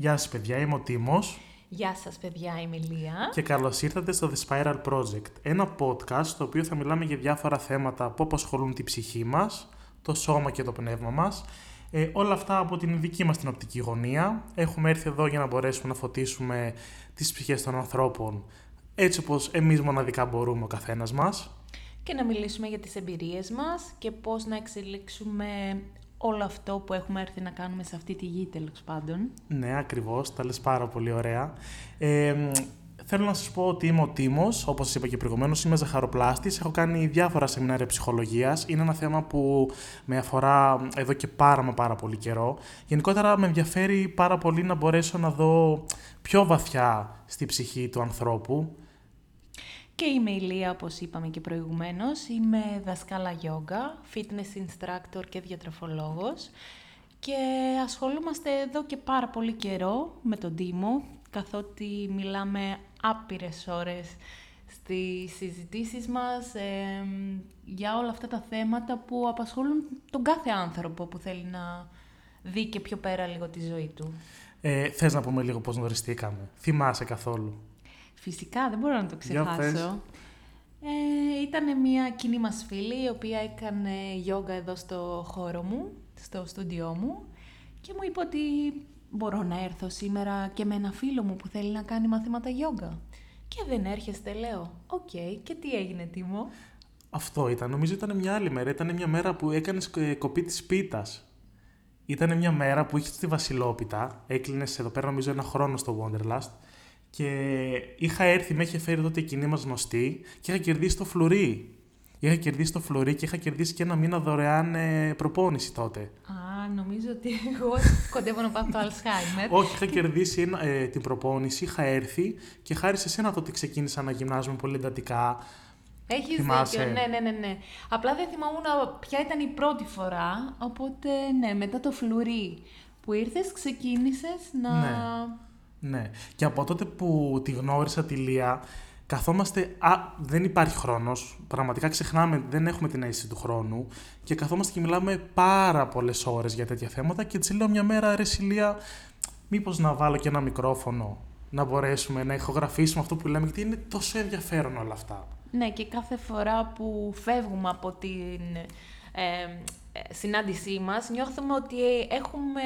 Γεια σας παιδιά, είμαι ο Τίμος. Γεια σας παιδιά, είμαι η Λία. Και καλώς ήρθατε στο The Spiral Project, ένα podcast στο οποίο θα μιλάμε για διάφορα θέματα που απασχολούν τη ψυχή μας, το σώμα και το πνεύμα μας. Ε, όλα αυτά από την δική μας την οπτική γωνία. Έχουμε έρθει εδώ για να μπορέσουμε να φωτίσουμε τις ψυχές των ανθρώπων έτσι όπως εμείς μοναδικά μπορούμε ο καθένας μας. Και να μιλήσουμε για τις εμπειρίες μας και πώς να εξελίξουμε όλο αυτό που έχουμε έρθει να κάνουμε σε αυτή τη γη τέλος πάντων. Ναι, ακριβώς. Τα λες πάρα πολύ ωραία. Ε, θέλω να σας πω ότι είμαι ο Τίμος, όπως σας είπα και προηγουμένως, είμαι ζαχαροπλάστης, έχω κάνει διάφορα σεμινάρια ψυχολογίας, είναι ένα θέμα που με αφορά εδώ και πάρα μα πάρα πολύ καιρό. Γενικότερα με ενδιαφέρει πάρα πολύ να μπορέσω να δω πιο βαθιά στη ψυχή του ανθρώπου, και είμαι η Λία, όπως είπαμε και προηγουμένως. Είμαι δασκάλα γιόγκα, fitness instructor και διατροφολόγος και ασχολούμαστε εδώ και πάρα πολύ καιρό με τον Τίμο, καθότι μιλάμε άπειρες ώρες στις συζητήσεις μας για όλα αυτά τα θέματα που απασχολούν τον κάθε άνθρωπο που θέλει να δει και πιο πέρα λίγο τη ζωή του. Ε, θες να πούμε λίγο πώς γνωριστήκαμε. Θυμάσαι καθόλου. Φυσικά, δεν μπορώ να το ξεχάσω. Ε, ήταν μια κοινή μας φίλη, η οποία έκανε γιόγκα εδώ στο χώρο μου, στο στούντιό μου και μου είπε ότι μπορώ να έρθω σήμερα και με ένα φίλο μου που θέλει να κάνει μαθήματα γιόγκα. Και δεν έρχεστε, λέω. Οκ, και τι έγινε, Τίμο. Αυτό ήταν. Νομίζω ήταν μια άλλη μέρα. Ήταν μια μέρα που έκανες ε, κοπή της πίτας. Ήταν μια μέρα που είχες τη Βασιλόπιτα. Έκλεινες εδώ πέρα, νομίζω, ένα χρόνο στο Wanderlust. Και είχα έρθει, με είχε φέρει τότε εκείνη μας γνωστή και είχα κερδίσει το φλουρί. Είχα κερδίσει το φλουρί και είχα κερδίσει και ένα μήνα δωρεάν ε, προπόνηση τότε. Α, νομίζω ότι εγώ κοντεύω να πάω το Alzheimer. Όχι, είχα κερδίσει ε, την προπόνηση, είχα έρθει και χάρη σε σένα τότε ξεκίνησα να γυμνάζομαι πολύ εντατικά. Έχεις δίκιο, ναι, ναι, ναι, ναι. Απλά δεν θυμάμαι ποια ήταν η πρώτη φορά, οπότε ναι, μετά το φλουρί που ήρθες ξεκίνησες να... Ναι. Ναι. Και από τότε που τη γνώρισα τη Λία, καθόμαστε. Α, δεν υπάρχει χρόνος. Πραγματικά ξεχνάμε, δεν έχουμε την αίσθηση του χρόνου. Και καθόμαστε και μιλάμε πάρα πολλές ώρες για τέτοια θέματα. Και τη λέω μια μέρα, ρε Λία, μήπως να βάλω και ένα μικρόφωνο να μπορέσουμε να ηχογραφήσουμε αυτό που λέμε, γιατί είναι τόσο ενδιαφέρον όλα αυτά. Ναι, και κάθε φορά που φεύγουμε από την ε, συνάντησή μας, νιώθουμε ότι έχουμε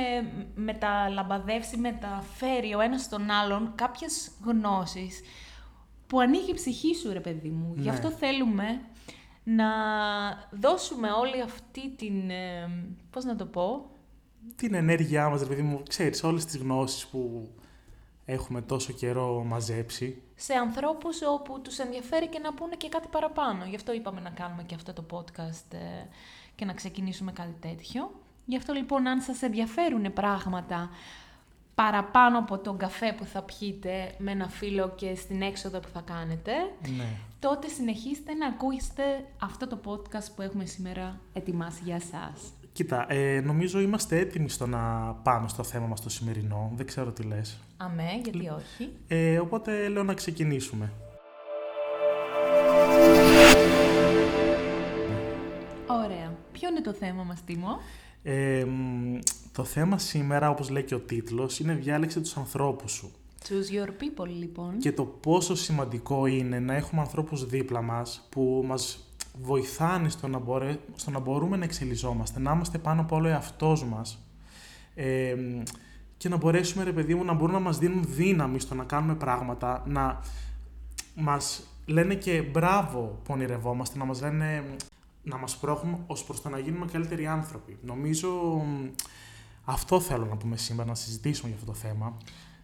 μεταλαμπαδεύσει, μεταφέρει ο ένας στον άλλον κάποιες γνώσεις που ανοίγει η ψυχή σου, ρε παιδί μου. Γι' ναι. αυτό θέλουμε να δώσουμε όλη αυτή την, ε, πώς να το πω... Την ενέργειά μας, ρε παιδί μου, ξέρεις, όλες τις γνώσεις που έχουμε τόσο καιρό μαζέψει. Σε ανθρώπους όπου τους ενδιαφέρει και να πούνε και κάτι παραπάνω. Γι' αυτό είπαμε να κάνουμε και αυτό το podcast ε, και να ξεκινήσουμε κάτι τέτοιο. Γι' αυτό λοιπόν αν σας ενδιαφέρουν πράγματα παραπάνω από τον καφέ που θα πιείτε με ένα φίλο και στην έξοδο που θα κάνετε, ναι. τότε συνεχίστε να ακούσετε αυτό το podcast που έχουμε σήμερα ετοιμάσει για σας. Κοίτα, ε, νομίζω είμαστε έτοιμοι στο να πάμε στο θέμα μας το σημερινό. Δεν ξέρω τι λες. Αμέ, γιατί όχι. Ε, οπότε λέω να ξεκινήσουμε. Ποιο είναι το θέμα μας, Τίμο; Ε, το θέμα σήμερα, όπως λέει και ο τίτλος, είναι διάλεξε τους ανθρώπους σου. Choose your people, λοιπόν. Και το πόσο σημαντικό είναι να έχουμε ανθρώπους δίπλα μας που μας βοηθάνε στο να, μπορέ, στο να μπορούμε να εξελιζόμαστε, να είμαστε πάνω από όλο εαυτός μας ε, και να μπορέσουμε, ρε παιδί μου, να μπορούν να μας δίνουν δύναμη στο να κάνουμε πράγματα, να μας λένε και μπράβο που ονειρευόμαστε, να μας λένε να μας πρόχνουν ως προς το να γίνουμε καλύτεροι άνθρωποι. Νομίζω αυτό θέλω να πούμε σήμερα, να συζητήσουμε για αυτό το θέμα.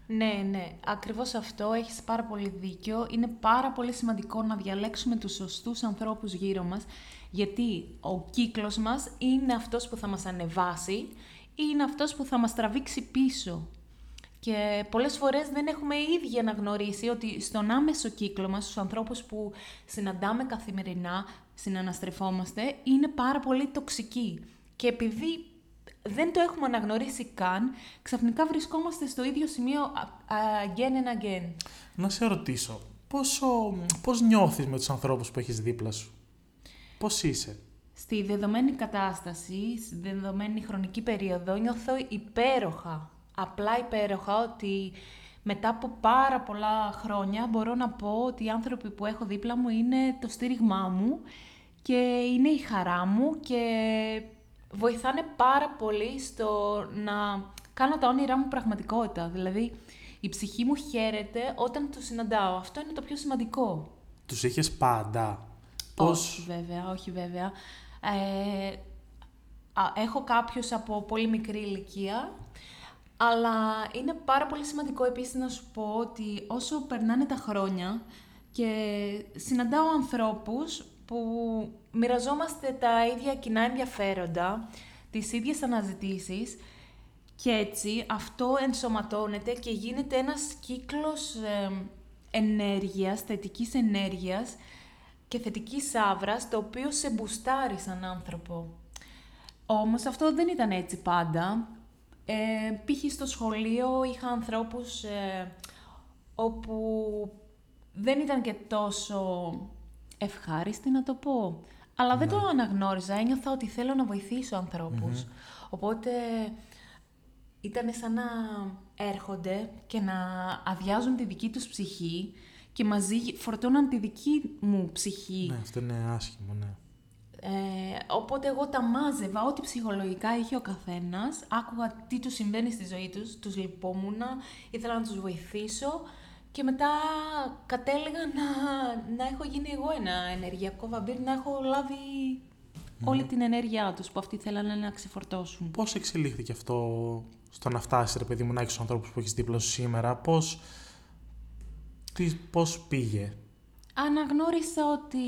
Ναι, ναι, ακριβώς αυτό, έχεις πάρα πολύ δίκιο. Είναι πάρα πολύ σημαντικό να διαλέξουμε τους σωστούς ανθρώπους γύρω μας, γιατί ο κύκλος μας είναι αυτός που θα μας ανεβάσει ή είναι αυτός που θα μας τραβήξει πίσω. Και πολλές φορές δεν έχουμε ίδια αναγνωρίσει ότι στον άμεσο κύκλο μας, στους ανθρώπους που συναντάμε καθημερινά, συναναστρεφόμαστε, είναι πάρα πολύ τοξικοί. Και επειδή δεν το έχουμε αναγνωρίσει καν, ξαφνικά βρισκόμαστε στο ίδιο σημείο again and again. Να σε ρωτήσω, πόσο, πώς νιώθεις με τους ανθρώπους που έχεις δίπλα σου; Πώς είσαι; Στη δεδομένη κατάσταση, στη δεδομένη χρονική περίοδο, νιώθω υπέροχα απλά υπέροχα ότι μετά από πάρα πολλά χρόνια μπορώ να πω ότι οι άνθρωποι που έχω δίπλα μου είναι το στήριγμά μου και είναι η χαρά μου και βοηθάνε πάρα πολύ στο να κάνω τα όνειρά μου πραγματικότητα. Δηλαδή, η ψυχή μου χαίρεται όταν τους συναντάω. Αυτό είναι το πιο σημαντικό. Τους είχες πάντα. Όχι βέβαια, όχι βέβαια. Ε, έχω κάποιους από πολύ μικρή ηλικία, αλλά είναι πάρα πολύ σημαντικό επίσης να σου πω ότι όσο περνάνε τα χρόνια και συναντάω ανθρώπους που μοιραζόμαστε τα ίδια κοινά ενδιαφέροντα, τις ίδιες αναζητήσεις και έτσι αυτό ενσωματώνεται και γίνεται ένας κύκλος ε, ενέργειας, θετικής ενέργειας και θετικής άβρας, το οποίο σε μπουστάρει σαν άνθρωπο. Όμως αυτό δεν ήταν έτσι πάντα. Ε, π.χ. στο σχολείο είχα ανθρώπους ε, όπου δεν ήταν και τόσο ευχάριστοι να το πω. Αλλά δεν το ναι. αναγνώριζα, ένιωθα ότι θέλω να βοηθήσω Οπότε ήταν σαν να έρχονται και να αδειάζουν τη δική τους ψυχή και μαζί φορτώναν τη δική μου ψυχή. Ναι, αυτό είναι άσχημο, ναι. Ε, οπότε εγώ τα μάζευα, ό,τι ψυχολογικά είχε ο καθένας, άκουγα τι τους συμβαίνει στη ζωή τους, τους λυπόμουν, ήθελα να τους βοηθήσω και μετά κατέληγα να, να έχω γίνει εγώ ένα ενεργειακό βαμπύρ, να έχω λάβει όλη την ενέργειά τους που αυτοί θέλανε να ξεφορτώσουν. Πώς εξελίχθηκε αυτό στο να φτάσεις, ρε παιδί μου, να έχεις τους ανθρώπους που έχεις δίπλα σου σήμερα, πώς. Πώς πήγε; Αναγνώρισα ότι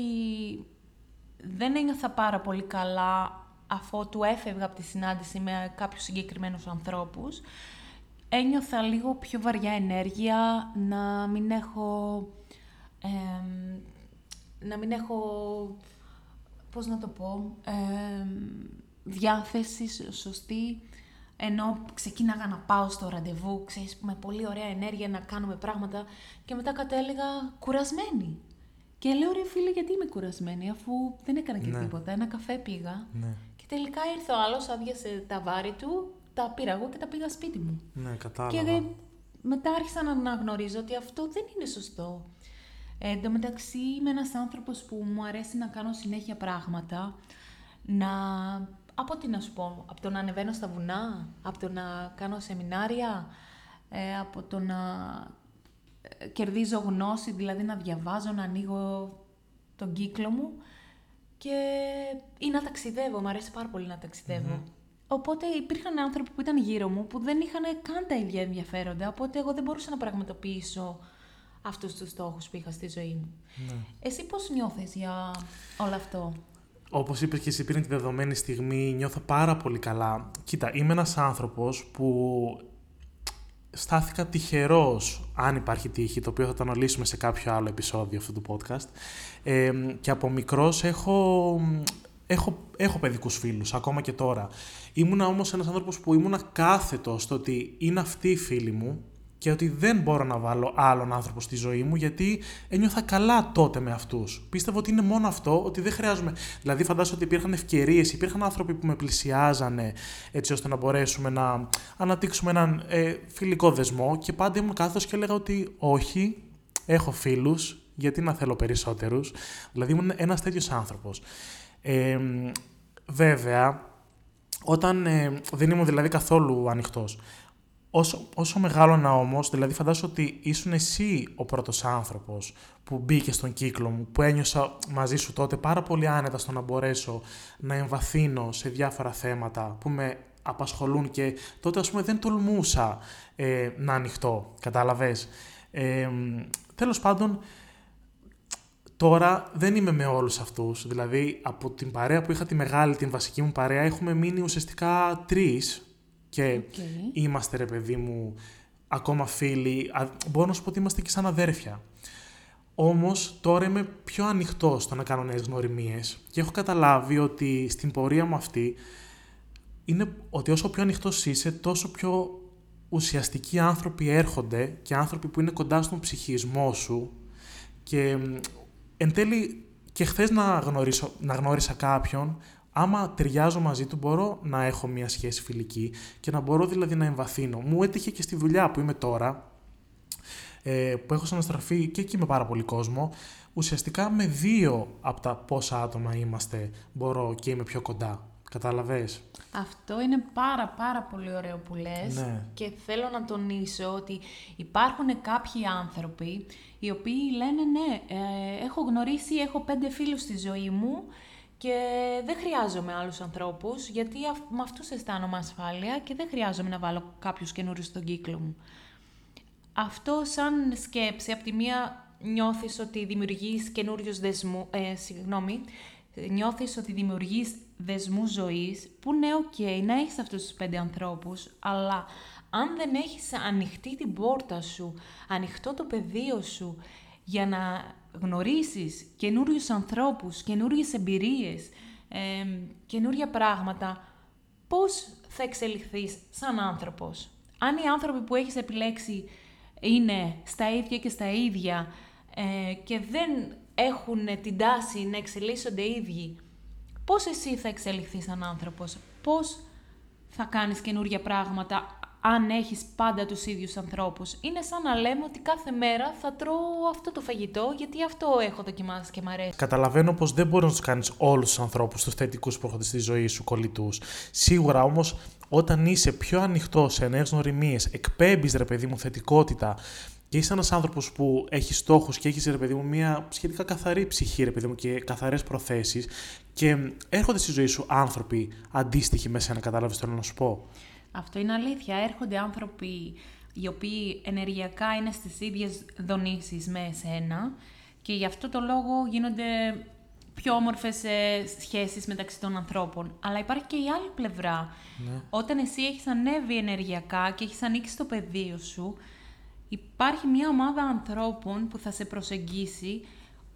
δεν ένιωθα πάρα πολύ καλά αφού του έφευγα από τη συνάντηση με κάποιους συγκεκριμένους ανθρώπους. Ένιωθα λίγο πιο βαριά ενέργεια, να μην έχω... να μην έχω... πώς να το πω... διάθεση σωστή ενώ ξεκίναγα να πάω στο ραντεβού, ξέρεις, με πολύ ωραία ενέργεια να κάνουμε πράγματα και μετά κατέληγα κουρασμένη. Και λέω ρε φίλε γιατί είμαι κουρασμένη αφού δεν έκανα και ναι. τίποτα, ένα καφέ πήγα ναι. και τελικά ήρθε ο άλλος, άδειασε τα βάρη του, τα πήρα εγώ και τα πήγα σπίτι μου. Ναι, κατάλαβα. Και μετά άρχισα να αναγνωρίζω ότι αυτό δεν είναι σωστό. Ε, εν τω μεταξύ είμαι ένας άνθρωπος που μου αρέσει να κάνω συνέχεια πράγματα, να από τι να σου πω, από το να ανεβαίνω στα βουνά, από το να κάνω σεμινάρια, ε, από το να ε, κερδίζω γνώση, δηλαδή να διαβάζω, να ανοίγω τον κύκλο μου και ή να ταξιδεύω, μου αρέσει πάρα πολύ να ταξιδευω Οπότε υπήρχαν άνθρωποι που ήταν γύρω μου που δεν είχαν καν τα ίδια ενδιαφέροντα, οπότε εγώ δεν μπορούσα να πραγματοποιήσω αυτούς τους στόχους που είχα στη ζωή μου. Ναι. Εσύ πώς νιώθεις για όλο αυτό; όπως είπες και εσύ πριν τη δεδομένη στιγμή, νιώθω πάρα πολύ καλά. Κοίτα, είμαι ένας άνθρωπος που στάθηκα τυχερός, αν υπάρχει τύχη, το οποίο θα το αναλύσουμε σε κάποιο άλλο επεισόδιο αυτού του podcast. Ε, και από μικρός έχω, έχω, έχω παιδικούς φίλους, ακόμα και τώρα. Ήμουνα όμως ένας άνθρωπος που ήμουνα κάθετος στο ότι είναι αυτοί οι φίλοι μου και ότι δεν μπορώ να βάλω άλλον άνθρωπο στη ζωή μου γιατί ένιωθα καλά τότε με αυτούς. Πίστευα ότι είναι μόνο αυτό, ότι δεν χρειάζομαι. Δηλαδή, φαντάζομαι ότι υπήρχαν ευκαιρίες, υπήρχαν άνθρωποι που με πλησιάζανε έτσι ώστε να μπορέσουμε να αναπτύξουμε έναν ε, φιλικό δεσμό και πάντα ήμουν κάθο και έλεγα ότι όχι, έχω φίλους, γιατί να θέλω περισσότερους. Δηλαδή, ήμουν ένας τέτοιος άνθρωπος. Ε, βέβαια, όταν ε, δεν ήμουν δηλαδή καθόλου ανοιχτός. Όσο, όσο μεγάλωνα όμως, δηλαδή φαντάσου ότι ήσουν εσύ ο πρώτος άνθρωπος που μπήκε στον κύκλο μου, που ένιωσα μαζί σου τότε πάρα πολύ άνετα στο να μπορέσω να εμβαθύνω σε διάφορα θέματα που με απασχολούν και τότε ας πούμε δεν τολμούσα ε, να ανοιχτώ, κατάλαβες. Ε, τέλος πάντων, τώρα δεν είμαι με όλους αυτούς, δηλαδή από την παρέα που είχα τη μεγάλη, την βασική μου παρέα, έχουμε μείνει ουσιαστικά τρεις και είμαστε, ρε παιδί μου, ακόμα φίλοι. Μπορώ να σου πω ότι είμαστε και σαν αδέρφια. Όμως τώρα είμαι πιο ανοιχτό στο να κάνω νέες γνωριμίες και έχω καταλάβει ότι στην πορεία μου αυτή είναι ότι όσο πιο ανοιχτός είσαι, τόσο πιο ουσιαστικοί άνθρωποι έρχονται και άνθρωποι που είναι κοντά στον ψυχισμό σου. Και εν τέλει και χθες να, να γνώρισα κάποιον άμα ταιριάζω μαζί του, μπορώ να έχω μια σχέση φιλική και να μπορώ δηλαδή να εμβαθύνω. Μου έτυχε και στη δουλειά που είμαι τώρα, ε, που έχω συναστραφεί και εκεί με πάρα πολύ κόσμο, ουσιαστικά με δύο από τα πόσα άτομα είμαστε μπορώ και είμαι πιο κοντά. Κατάλαβες; Αυτό είναι πάρα πάρα πολύ ωραίο που λες Ναι. και θέλω να τονίσω ότι υπάρχουν κάποιοι άνθρωποι οι οποίοι λένε ναι, ε, έχω γνωρίσει, έχω πέντε φίλους στη ζωή μου και δεν χρειάζομαι άλλους ανθρώπους γιατί αυ- με αυτούς αισθάνομαι ασφάλεια και δεν χρειάζομαι να βάλω κάποιους καινούριους στον κύκλο μου. Αυτό σαν σκέψη, από τη μία νιώθεις ότι δημιουργείς καινούριους δεσμού, ε, συγγνώμη, νιώθεις ότι δημιουργείς δεσμούς ζωής, που ναι, οκ, να έχεις αυτούς τους πέντε ανθρώπους, αλλά αν δεν έχεις ανοιχτή την πόρτα σου, ανοιχτό το πεδίο σου, για να γνωρίσεις καινούριους ανθρώπους, καινούριες εμπειρίες, ε, καινούρια πράγματα, πώς θα εξελιχθείς σαν άνθρωπος; Αν οι άνθρωποι που έχεις επιλέξει είναι στα ίδια και στα ίδια ε, και δεν έχουν την τάση να εξελίσσονται οι ίδιοι, πώς εσύ θα εξελιχθείς σαν άνθρωπος, πώς θα κάνεις καινούργια πράγματα αν έχεις πάντα τους ίδιους ανθρώπους. Είναι σαν να λέμε ότι κάθε μέρα θα τρώω αυτό το φαγητό γιατί αυτό έχω δοκιμάσει και μ' αρέσει. Καταλαβαίνω πως δεν μπορεί να τους κάνεις όλους τους ανθρώπους, τους θετικούς που έρχονται στη ζωή σου, κολλητούς. Σίγουρα όμως, όταν είσαι πιο ανοιχτό σε νέες γνωριμίες, εκπέμπεις ρε παιδί μου θετικότητα και είσαι ένας άνθρωπος που έχει στόχους και έχεις ρε παιδί μου μια σχετικά καθαρή ψυχή, ρε παιδί μου, και καθαρές προθέσεις και έρχονται στη ζωή σου άνθρωποι αντίστοιχοι με σένα, κατάλαβες θέλω να σου πω; Αυτό είναι αλήθεια. Έρχονται άνθρωποι οι οποίοι ενεργειακά είναι στις ίδιες δονήσεις με εσένα και γι' αυτό το λόγο γίνονται πιο όμορφες ε, σχέσεις μεταξύ των ανθρώπων. Αλλά υπάρχει και η άλλη πλευρά. Όταν εσύ έχεις ανέβει ενεργειακά και έχεις ανοίξει το πεδίο σου, υπάρχει μια ομάδα ανθρώπων που θα σε προσεγγίσει,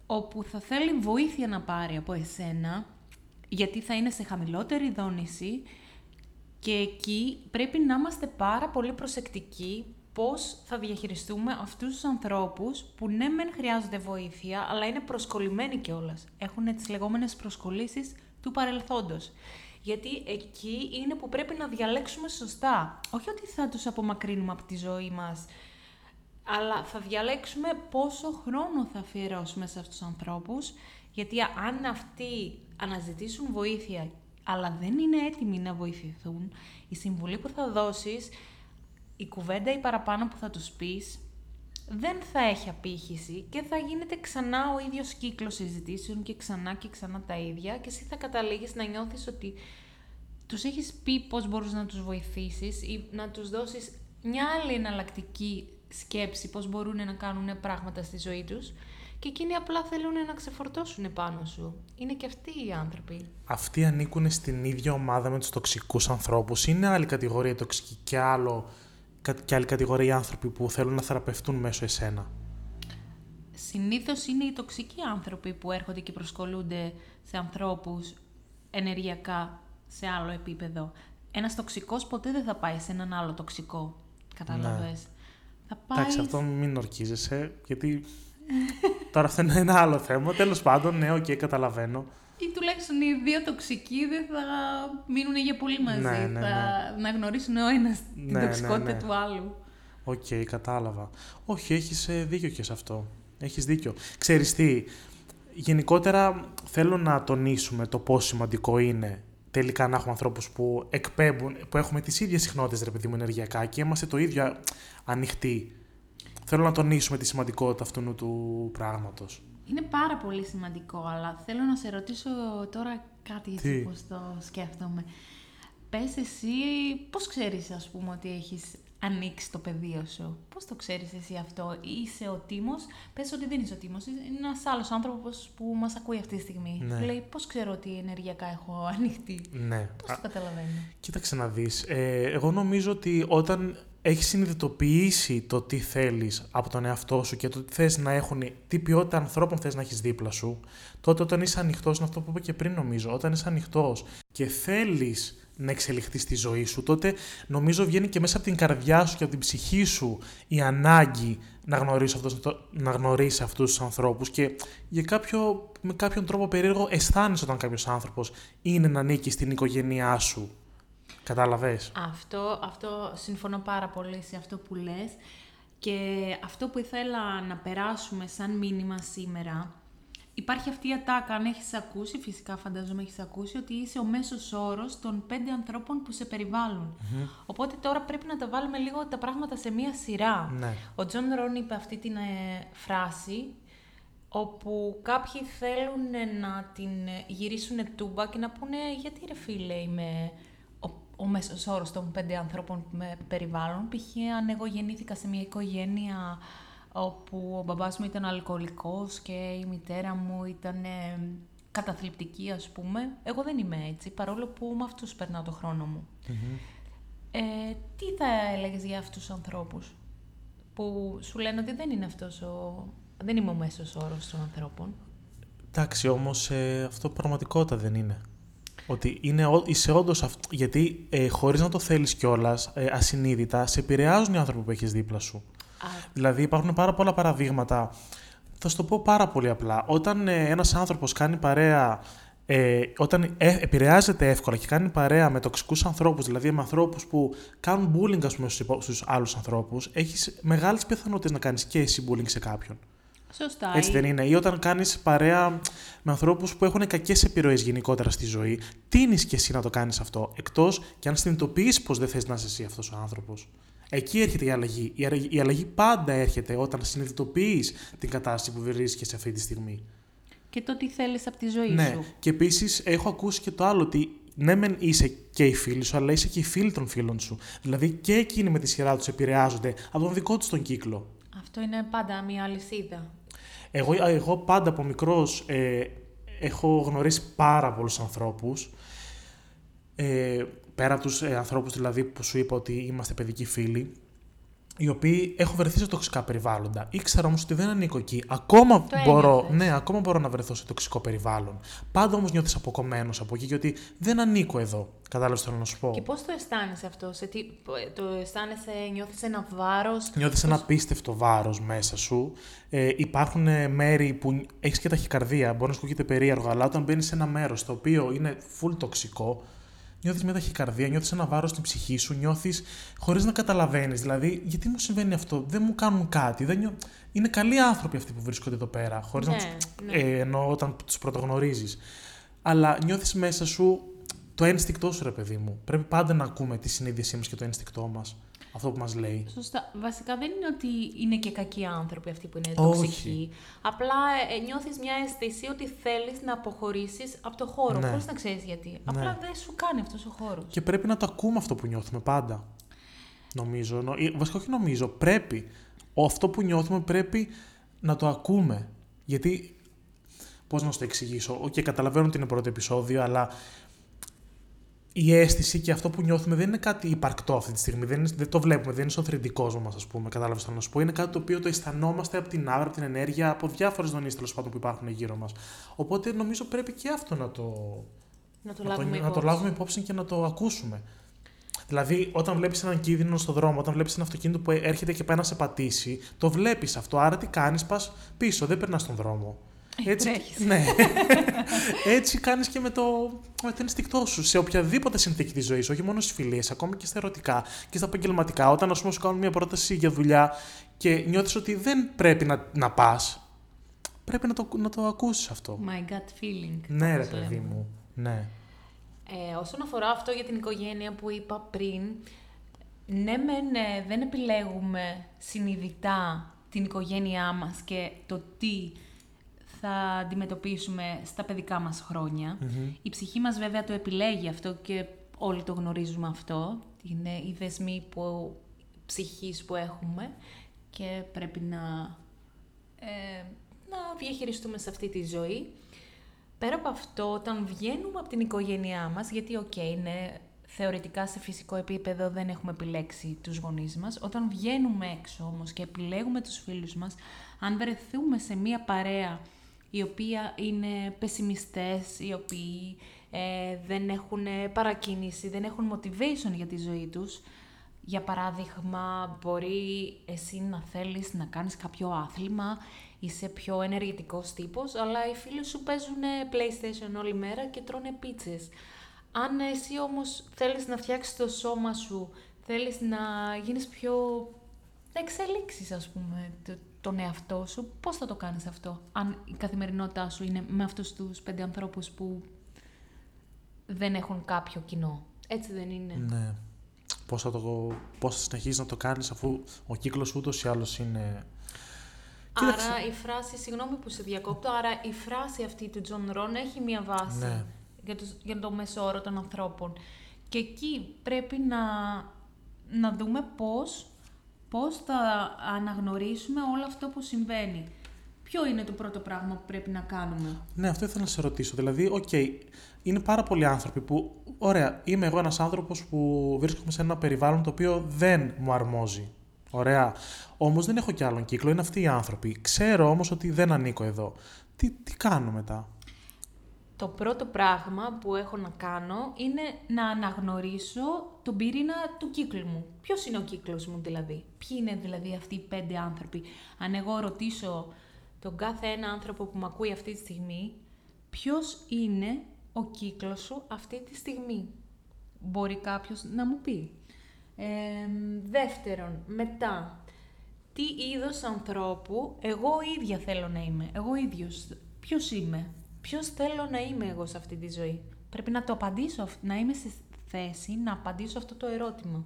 όπου θα θέλει βοήθεια να πάρει από εσένα, γιατί θα είναι σε χαμηλότερη δόνηση και εκεί πρέπει να είμαστε πάρα πολύ προσεκτικοί πώς θα διαχειριστούμε αυτούς τους ανθρώπους που ναι μεν χρειάζονται βοήθεια, αλλά είναι προσκολλημένοι κιόλας. Έχουν τις λεγόμενες προσκολήσεις του παρελθόντος. Γιατί εκεί είναι που πρέπει να διαλέξουμε σωστά. Όχι ότι θα τους απομακρύνουμε από τη ζωή μας, αλλά θα διαλέξουμε πόσο χρόνο θα αφιερώσουμε σε αυτούς τους ανθρώπους, γιατί αν αυτοί αναζητήσουν βοήθεια, αλλά δεν είναι έτοιμοι να βοηθηθούν, η συμβουλή που θα δώσεις, η κουβέντα ή παραπάνω που θα τους πεις, δεν θα έχει απήχηση και θα γίνεται ξανά ο ίδιος κύκλος συζητήσεων και ξανά και ξανά τα ίδια και εσύ θα καταλήγεις να νιώθεις ότι τους έχεις πει πώς μπορείς να τους βοηθήσεις ή να τους δώσεις μια άλλη εναλλακτική σκέψη πώς μπορούν να κάνουν πράγματα στη ζωή τους και εκείνοι απλά θέλουν να ξεφορτώσουν πάνω σου. Είναι και αυτοί οι άνθρωποι. Αυτοί ανήκουν στην ίδια ομάδα με τους τοξικούς ανθρώπους. Είναι άλλη κατηγορία τοξική και, άλλο, και άλλη κατηγορία άνθρωποι που θέλουν να θεραπευτούν μέσω εσένα. Συνήθως είναι οι τοξικοί άνθρωποι που έρχονται και προσκολούνται σε ανθρώπους ενεργειακά σε άλλο επίπεδο. Ένας τοξικός ποτέ δεν θα πάει σε έναν άλλο τοξικό. Κατάλαβες; Θα πάεις... Εντάξει, αυτό μην ορκίζεσαι, γιατί τώρα αυτό είναι ένα άλλο θέμα. Τέλος πάντων, ναι, οκ, καταλαβαίνω. Ή τουλάχιστον οι δύο τοξικοί δεν θα μείνουν για πολύ μαζί. Ναι, ναι, θα να γνωρίσουν ο ένας την Ναι, ναι, τοξικότητα ναι. του άλλου. Οκ, κατάλαβα. Όχι, έχεις ε, δίκιο και σε αυτό. Έχεις δίκιο. Ξέρεις τι, γενικότερα θέλω να τονίσουμε το πόσο σημαντικό είναι τελικά να έχουμε ανθρώπους που εκπέμπουν, που έχουμε τις ίδιες συχνότητες, ρε παιδί μου, ενεργειακά και είμαστε το ίδιο α- ανοιχτοί. Θέλω να τονίσουμε τη σημαντικότητα αυτού του πράγματος. Είναι πάρα πολύ σημαντικό, αλλά θέλω να σε ρωτήσω τώρα κάτι Τι; έτσι πώς το σκέφτομαι. Πες εσύ, πώς ξέρεις ας πούμε ότι έχεις ανοίξει το πεδίο σου; Πώς το ξέρεις εσύ αυτό; Είσαι ο Τίμος, πες ότι δεν είσαι ο Τίμος. Είναι ένας άλλος άνθρωπος που μας ακούει αυτή τη στιγμή. Ναι. Σου λέει πώς ξέρω ότι ενεργειακά έχω ανοιχτεί; Ναι. Πώς το καταλαβαίνω; Κοίταξε να δεις. Ε, εγώ νομίζω ότι όταν έχεις συνειδητοποιήσει το τι θέλεις από τον εαυτό σου και το τι θες να έχουν, τι ποιότητα ανθρώπων θες να έχεις δίπλα σου, τότε όταν είσαι ανοιχτός, είναι αυτό που είπα και πριν νομίζω, όταν είσαι ανοιχτός και θέλεις να εξελιχθείς στη ζωή σου, τότε νομίζω βγαίνει και μέσα από την καρδιά σου και από την ψυχή σου η ανάγκη να γνωρίσεις, αυτούς, να γνωρίσεις αυτούς τους ανθρώπους και για κάποιο, με κάποιον τρόπο περίεργο αισθάνεσαι όταν κάποιος άνθρωπος είναι να ανήκει στην οικογένειά σου. Κατάλαβες; Αυτό, αυτό συμφωνώ πάρα πολύ σε αυτό που λες και αυτό που ήθελα να περάσουμε σαν μήνυμα σήμερα Υπάρχει αυτή η ατάκα, αν έχεις ακούσει, φυσικά φαντάζομαι έχεις ακούσει, ότι είσαι ο μέσος όρος των πέντε ανθρώπων που σε περιβάλλουν Οπότε τώρα πρέπει να τα βάλουμε λίγο τα πράγματα σε μία σειρά. Ναι. Ο Τζον Ρόν είπε αυτή την ε, φράση, όπου κάποιοι θέλουν να την γυρίσουν τούμπα και να πούνε γιατί ρε φίλε είμαι ο, ο μέσος όρος των πέντε ανθρώπων που με περιβάλλουν. Π.χ. αν εγώ γεννήθηκα σε μια οικογένεια όπου ο μπαμπάς μου ήταν αλκοολικός και η μητέρα μου ήταν ε, καταθλιπτική ας πούμε. Εγώ δεν είμαι έτσι, παρόλο που με αυτούς περνάω το χρόνο μου. Ε, τι θα έλεγες για αυτούς τους ανθρώπους που σου λένε ότι δεν είναι αυτός ο... Δεν είμαι ο μέσος όρος των ανθρώπων; Εντάξει, όμως ε, αυτό πραγματικότητα δεν είναι. Ότι είναι, είσαι όντως αυτό. Γιατί ε, χωρίς να το θέλεις κιόλας, ε, ασυνείδητα, σε επηρεάζουν οι άνθρωποι που έχεις δίπλα σου. Δηλαδή υπάρχουν πάρα πολλά παραδείγματα. Θα σου το πω πάρα πολύ απλά. Όταν ε, ένας άνθρωπος κάνει παρέα, ε, όταν ε, επηρεάζεται εύκολα και κάνει παρέα με τοξικούς ανθρώπους, δηλαδή με ανθρώπους που κάνουν bullying ας πούμε, στους άλλους ανθρώπους, έχεις μεγάλες πιθανότητες να κάνεις και εσύ bullying σε κάποιον. Σωστά. Έτσι δεν είναι. Ή όταν κάνεις παρέα με ανθρώπους που έχουν κακές επιρροές γενικότερα στη ζωή, τίνεις και εσύ να το κάνεις αυτό. Εκτός και αν συνειδητοποιήσει πως δεν θες να είσαι εσύ αυτός ο άνθρωπος. Εκεί έρχεται η αλλαγή. Η αλλαγή πάντα έρχεται όταν συνειδητοποιείς την κατάσταση που βρίσκεσαι αυτή τη στιγμή. Και το τι θέλεις από τη ζωή ναι. σου. Και επίσης έχω ακούσει και το άλλο ότι ναι, μεν είσαι και οι φίλοι σου, αλλά είσαι και οι φίλοι των φίλων σου. Δηλαδή και εκείνοι με τη σειρά τους επηρεάζονται από τον δικό τους τον κύκλο. Αυτό είναι πάντα μια αλυσίδα. Εγώ, εγώ πάντα από μικρός ε, έχω γνωρίσει πάρα πολλούς ανθρώπους. Ε, πέρα από τους ε, ανθρώπους δηλαδή που σου είπα ότι είμαστε παιδικοί φίλοι, οι οποίοι έχω βρεθεί σε τοξικά περιβάλλοντα. Ήξερα όμως ότι δεν ανήκω εκεί. Ακόμα μπορώ, ναι, ακόμα μπορώ να βρεθώ σε τοξικό περιβάλλον. Πάντα όμως νιώθεις αποκομμένος από εκεί και ότι δεν ανήκω εδώ. Κατάλαβες θέλω να σου πω. Και πώς το αισθάνεσαι αυτό, σε τι, το αισθάνεσαι, νιώθεις ένα βάρος; Νιώθεις πώς... ένα απίστευτο βάρος μέσα σου. Ε, υπάρχουν ε, μέρη που έχεις και ταχυκαρδία, μπορεί να σου ακούγεται περίεργο, αλλά όταν μπαίνεις σε ένα μέρος το οποίο είναι full τοξικό, νιώθεις μια ταχυκαρδία, νιώθεις ένα βάρος στην ψυχή σου, νιώθεις χωρίς να καταλαβαίνεις. Δηλαδή, γιατί μου συμβαίνει αυτό, δεν μου κάνουν κάτι. Δεν νιώ... Είναι καλοί άνθρωποι αυτοί που βρίσκονται εδώ πέρα, χωρίς ναι, να του. Ναι. Ε, ενώ όταν τους πρωτογνωρίζεις. Αλλά νιώθεις μέσα σου το ένστικτό σου, ρε παιδί μου. Πρέπει πάντα να ακούμε τη συνείδησή μας και το ένστικτό μας αυτό που μας λέει. Σωστά. Βασικά δεν είναι ότι είναι και κακοί άνθρωποι αυτοί που είναι τοξικοί. Απλά ε, νιώθεις μια αίσθηση ότι θέλεις να αποχωρήσεις από το χώρο, ναι. χωρίς να ξέρεις γιατί. Ναι. Απλά δεν σου κάνει αυτός ο χώρος. Και πρέπει να το ακούμε αυτό που νιώθουμε πάντα. Νομίζω. Νο... Βασικά όχι νομίζω. Πρέπει. Αυτό που νιώθουμε πρέπει να το ακούμε. Γιατί, πώς να σου το εξηγήσω, και καταλαβαίνω ότι είναι πρώτο επεισόδιο, αλλά η αίσθηση και αυτό που νιώθουμε δεν είναι κάτι υπαρκτό αυτή τη στιγμή. Δεν, είναι, δεν το βλέπουμε, δεν είναι στο θρητικό μας, ας πούμε. Κατάλαβες το να σου πω. Είναι κάτι το οποίο το αισθανόμαστε από την άβρα, από την ενέργεια, από διάφορες δονήσεις τέλος πάντων που υπάρχουν γύρω μας. Οπότε νομίζω πρέπει και αυτό να το, να το, να λάβουμε, το, να το λάβουμε υπόψη και να το ακούσουμε. Δηλαδή, όταν βλέπεις έναν κίνδυνο στον δρόμο, όταν βλέπεις ένα αυτοκίνητο που έρχεται και πάει να σε πατήσει, το βλέπεις αυτό. Άρα τι κάνεις, πας πίσω, δεν περνάς στον δρόμο. Έτσι, ναι. Έτσι κάνεις και με το, με το ενστικτό σου σε οποιαδήποτε συνθήκη της ζωής, όχι μόνο στις φιλίες, ακόμη και στα ερωτικά και στα επαγγελματικά. Όταν ας πούμε, σου κάνουν μια πρόταση για δουλειά και νιώθεις ότι δεν πρέπει να, να πας, πρέπει να το, να το ακούσεις αυτό. My gut feeling. Ναι, ρε παιδί μου. Ναι. Ε, όσον αφορά αυτό για την οικογένεια που είπα πριν, ναι, μεν, ε, δεν επιλέγουμε συνειδητά την οικογένειά μας και το τι θα αντιμετωπίσουμε στα παιδικά μας χρονια Η ψυχή μας βέβαια το επιλέγει αυτό και όλοι το γνωρίζουμε αυτό. Είναι οι δεσμοί που, ψυχής που έχουμε και πρέπει να, ε, να διαχειριστούμε σε αυτή τη ζωή. Πέρα από αυτό, όταν βγαίνουμε από την οικογένειά μας, γιατί OK, okay, είναι θεωρητικά σε φυσικό επίπεδο δεν έχουμε επιλέξει τους γονείς μας, όταν βγαίνουμε έξω όμως και επιλέγουμε τους φίλους μας, αν βρεθούμε σε μία παρέα η οποία είναι πεσιμιστές, οι οποίοι ε, δεν έχουν παρακίνηση, δεν έχουν motivation για τη ζωή τους. Για παράδειγμα, μπορεί εσύ να θέλεις να κάνεις κάποιο άθλημα, είσαι πιο ενεργητικός τύπος, αλλά οι φίλοι σου παίζουν PlayStation όλη μέρα και τρώνε πίτσες. Αν εσύ όμως θέλεις να φτιάξεις το σώμα σου, θέλεις να γίνεις πιο... να εξελίξεις, ας πούμε, τον εαυτό σου, πώς θα το κάνεις αυτό, αν η καθημερινότητά σου είναι με αυτούς τους πέντε ανθρώπους που δεν έχουν κάποιο κοινό. Έτσι δεν είναι; Ναι. Πώς θα, το, πώς θα συνεχίσεις να το κάνεις αφού ο κύκλος ούτως ή άλλως είναι... Άρα η φράση, συγγνώμη που σε διακόπτω, άρα η φράση αυτή του Τζον Ρόν έχει μία βάση ναι. για, το, για το μέσο όρο των ανθρώπων. Και εκεί πρέπει να, να δούμε πώς, πώς θα αναγνωρίσουμε όλο αυτό που συμβαίνει. Ποιο είναι το πρώτο πράγμα που πρέπει να κάνουμε; Ναι, αυτό ήθελα να σε ρωτήσω. Δηλαδή, OK, okay, είναι πάρα πολλοί άνθρωποι που, ωραία, είμαι εγώ ένας άνθρωπος που βρίσκομαι σε ένα περιβάλλον το οποίο δεν μου αρμόζει. Ωραία. Όμως δεν έχω κι άλλον κύκλο, είναι αυτοί οι άνθρωποι. Ξέρω όμως ότι δεν ανήκω εδώ. Τι, τι κάνω μετά; Το πρώτο πράγμα που έχω να κάνω είναι να αναγνωρίσω τον πυρήνα του κύκλου μου. Ποιος είναι ο κύκλος μου δηλαδή; Ποιοι είναι δηλαδή αυτοί οι πέντε άνθρωποι; Αν εγώ ρωτήσω τον κάθε ένα άνθρωπο που με ακούει αυτή τη στιγμή, ποιος είναι ο κύκλος σου αυτή τη στιγμή; Μπορεί κάποιος να μου πει. Ε, δεύτερον, μετά, τι είδος ανθρώπου εγώ ίδια θέλω να είμαι; Εγώ ίδιος. Ποιος είμαι; Ποιος θέλω να είμαι εγώ σε αυτή τη ζωή. Πρέπει να το απαντήσω, να είμαι στη θέση να απαντήσω αυτό το ερώτημα.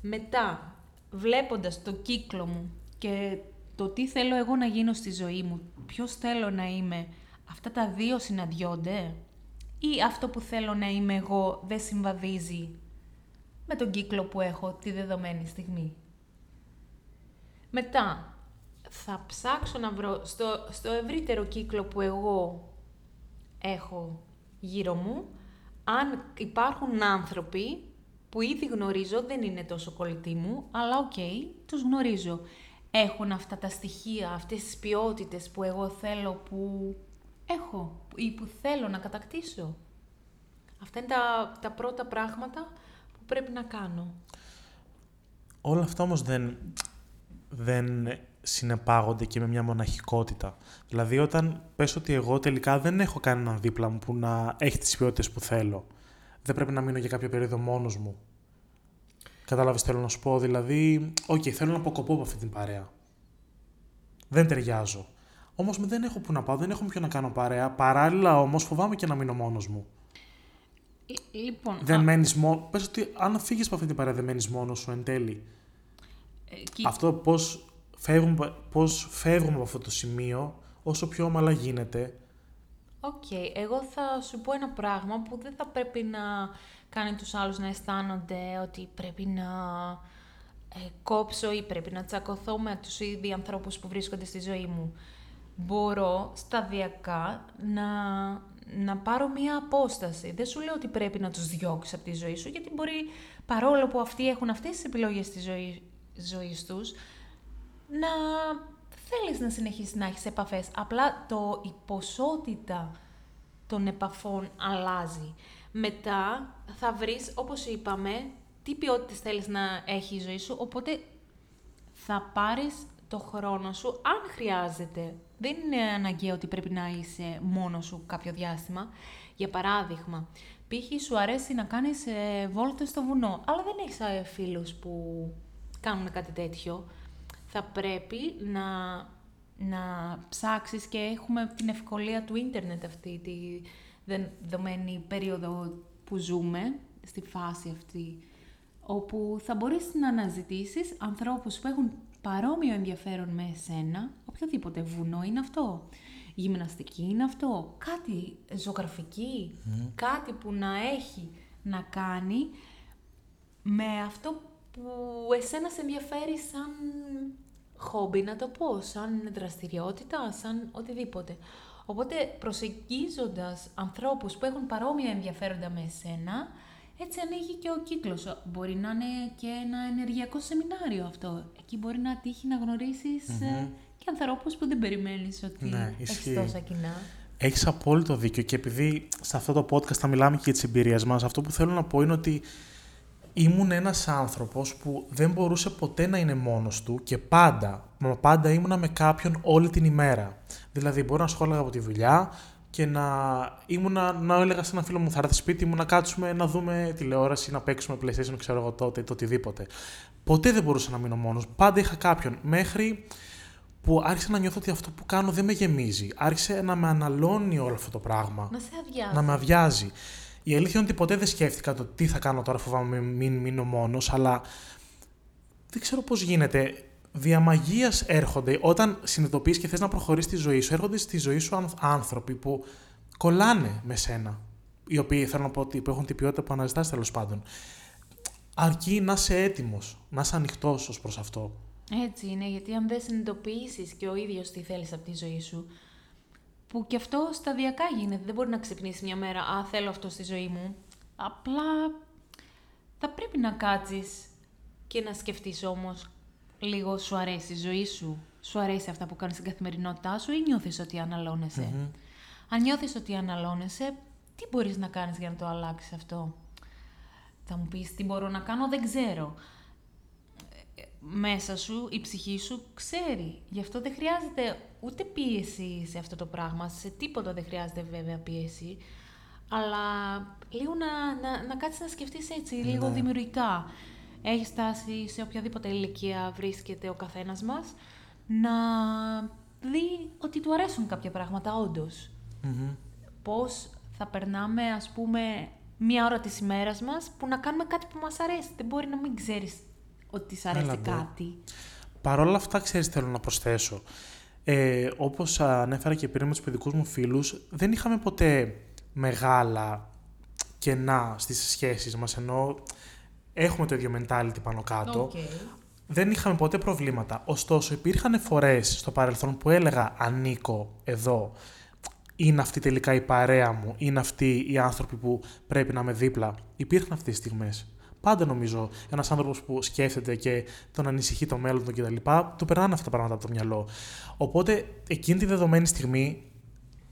Μετά, βλέποντας το κύκλο μου και το τι θέλω εγώ να γίνω στη ζωή μου, ποιος θέλω να είμαι, αυτά τα δύο συναντιόνται ή αυτό που θέλω να είμαι εγώ δεν συμβαδίζει με τον κύκλο που έχω τη δεδομένη στιγμή. Μετά, θα ψάξω να βρω στο, στο ευρύτερο κύκλο που εγώ έχω γύρω μου, αν υπάρχουν άνθρωποι που ήδη γνωρίζω, δεν είναι τόσο κολλητοί μου, αλλά OK, okay, τους γνωρίζω. Έχουν αυτά τα στοιχεία, αυτές τις ποιότητες που εγώ θέλω που έχω ή που θέλω να κατακτήσω. Αυτά είναι τα, τα πρώτα πράγματα που πρέπει να κάνω. Όλα αυτά όμως δεν, δεν συνεπάγονται και με μια μοναχικότητα. Δηλαδή όταν πες ότι εγώ τελικά δεν έχω κανέναν δίπλα μου που να έχει τις ποιότητες που θέλω, δεν πρέπει να μείνω για κάποια περίοδο μόνος μου. Κατάλαβες θέλω να σου πω, δηλαδή, OK, okay, θέλω να αποκοπώ από αυτή την παρέα. Δεν ταιριάζω. Όμως δεν έχω που να πάω, δεν έχω ποιον να κάνω παρέα. Παράλληλα όμως φοβάμαι και να μείνω μόνος μου. Λοιπόν, δεν α... μένεις μόνο. Πες ότι αν φύγεις από αυτή την παρέα, δεν μένεις μόνος σου εν τέλει. Ε, Αυτό πώς φεύγουμε, πώς φεύγουμε από αυτό το σημείο, όσο πιο ομαλά γίνεται. OK. Okay. Εγώ θα σου πω ένα πράγμα που δεν θα πρέπει να κάνει τους άλλους να αισθάνονται ότι πρέπει να ε, κόψω ή πρέπει να τσακωθώ με τους ίδιους ανθρώπους που βρίσκονται στη ζωή μου. Μπορώ σταδιακά να, να πάρω μία απόσταση. Δεν σου λέω ότι πρέπει να τους διώξεις από τη ζωή σου, γιατί μπορεί, παρόλο που αυτοί έχουν αυτές τις επιλογές στη ζωής, ζωής τους, να θέλεις να συνεχίσεις να έχεις επαφές. Απλά το, η ποσότητα των επαφών αλλάζει. Μετά θα βρεις, όπως είπαμε, τι ποιότητες θέλεις να έχει η ζωή σου, οπότε θα πάρεις το χρόνο σου αν χρειάζεται. Δεν είναι αναγκαίο ότι πρέπει να είσαι μόνος σου κάποιο διάστημα. Για παράδειγμα, π.χ. σου αρέσει να κάνεις ε, βόλτες στο βουνό, αλλά δεν έχεις ε, φίλους που κάνουν κάτι τέτοιο. Θα πρέπει να, να ψάξεις και έχουμε την ευκολία του ίντερνετ αυτή τη δεδομένη περίοδο που ζούμε, στη φάση αυτή, όπου θα μπορείς να αναζητήσεις ανθρώπους που έχουν παρόμοιο ενδιαφέρον με εσένα, οποιοδήποτε βουνό είναι αυτό. Γυμναστική είναι αυτό. Κάτι ζωγραφική, κάτι που να έχει να κάνει με αυτό που εσένα σε ενδιαφέρει σαν χόμπι, να το πω, σαν δραστηριότητα, σαν οτιδήποτε. Οπότε προσεγγίζοντας ανθρώπους που έχουν παρόμοια ενδιαφέροντα με εσένα, έτσι ανοίγει και ο κύκλος. Μπορεί να είναι και ένα ενεργειακό σεμινάριο αυτό. Εκεί μπορεί να τύχει να γνωρισεις ε, και ανθρώπους που δεν περιμένεις ότι ναι, έχεις τόσα κοινά. Έχεις απόλυτο δίκιο και επειδή σε αυτό το podcast θα μιλάμε και για τις εμπειρίες μας, αυτό που θέλω να πω είναι ότι ήμουν ένας άνθρωπος που δεν μπορούσε ποτέ να είναι μόνος του και πάντα, μα πάντα ήμουνα με κάποιον όλη την ημέρα. Δηλαδή μπορώ να σχόλαγα από τη δουλειά και να ήμουνα, να έλεγα σε ένα φίλο μου θα έρθει σπίτι μου να κάτσουμε να δούμε τηλεόραση, να παίξουμε PlayStation, ξέρω εγώ τότε, το οτιδήποτε. Ποτέ δεν μπορούσα να μείνω μόνος. Πάντα είχα κάποιον. Μέχρι που άρχισα να νιώθω ότι αυτό που κάνω δεν με γεμίζει. Άρχισε να με αναλώνει όλο αυτό το πράγμα. Να σε αδειάζει. Να με αδειάζει. Η αλήθεια είναι ότι ποτέ δεν σκέφτηκα το τι θα κάνω τώρα, φοβάμαι μην μείνω μόνος, αλλά δεν ξέρω πώς γίνεται. Διαμαγεία έρχονται όταν συνειδητοποιείς και θες να προχωρήσεις τη ζωή σου. Έρχονται στη ζωή σου άνθρωποι που κολλάνε με σένα. Οι οποίοι θέλω να πω ότι έχουν την ποιότητα που αναζητάς τέλος πάντων. Αρκεί να είσαι έτοιμος, να είσαι ανοιχτός ως προς αυτό. Έτσι είναι, γιατί αν δεν συνειδητοποιήσεις και ο ίδιος τι θέλεις από τη ζωή σου, που και αυτό σταδιακά γίνεται. Δεν μπορεί να ξυπνήσει μια μέρα, Α, θέλω αυτό στη ζωή μου. Απλά θα πρέπει να κάτσεις και να σκεφτείς όμως λίγο σου αρέσει η ζωή σου, σου αρέσει αυτά που κάνεις στην καθημερινότητά σου ή νιώθεις ότι αναλώνεσαι; Αν νιώθεις ότι αναλώνεσαι, τι μπορείς να κάνεις για να το αλλάξεις αυτό; Θα μου πεις τι μπορώ να κάνω, δεν ξέρω μέσα σου, η ψυχή σου ξέρει. Γι' αυτό δεν χρειάζεται ούτε πίεση σε αυτό το πράγμα. Σε τίποτα δεν χρειάζεται βέβαια πίεση. Αλλά λίγο να, να, να κάτσεις να σκεφτείς έτσι, λίγο ναι. δημιουργικά. Έχει στάσει σε οποιαδήποτε ηλικία βρίσκεται ο καθένας μας, να δει ότι του αρέσουν κάποια πράγματα όντως. Πώς θα περνάμε, ας πούμε, μία ώρα της ημέρας μας που να κάνουμε κάτι που μας αρέσει. Δεν μπορεί να μην ξέρεις ότι της αρέσει κάτι. Παρ' όλα αυτά, ξέρεις, θέλω να προσθέσω. Ε, όπως ανέφερα και πριν με τους παιδικούς μου φίλους, δεν είχαμε ποτέ μεγάλα κενά στις σχέσεις μας, ενώ έχουμε το ίδιο mentality πάνω κάτω. Δεν είχαμε ποτέ προβλήματα. Ωστόσο, υπήρχαν φορές στο παρελθόν που έλεγα «Ανήκω εδώ», είναι αυτή τελικά η παρέα μου, είναι αυτοί οι άνθρωποι που πρέπει να είμαι δίπλα. Υπήρχαν αυτές τις στιγμές. Πάντα νομίζω ένας άνθρωπος που σκέφτεται και τον ανησυχεί το μέλλον του κτλ. του περνάνε αυτά τα πράγματα από το μυαλό. Οπότε εκείνη τη δεδομένη στιγμή,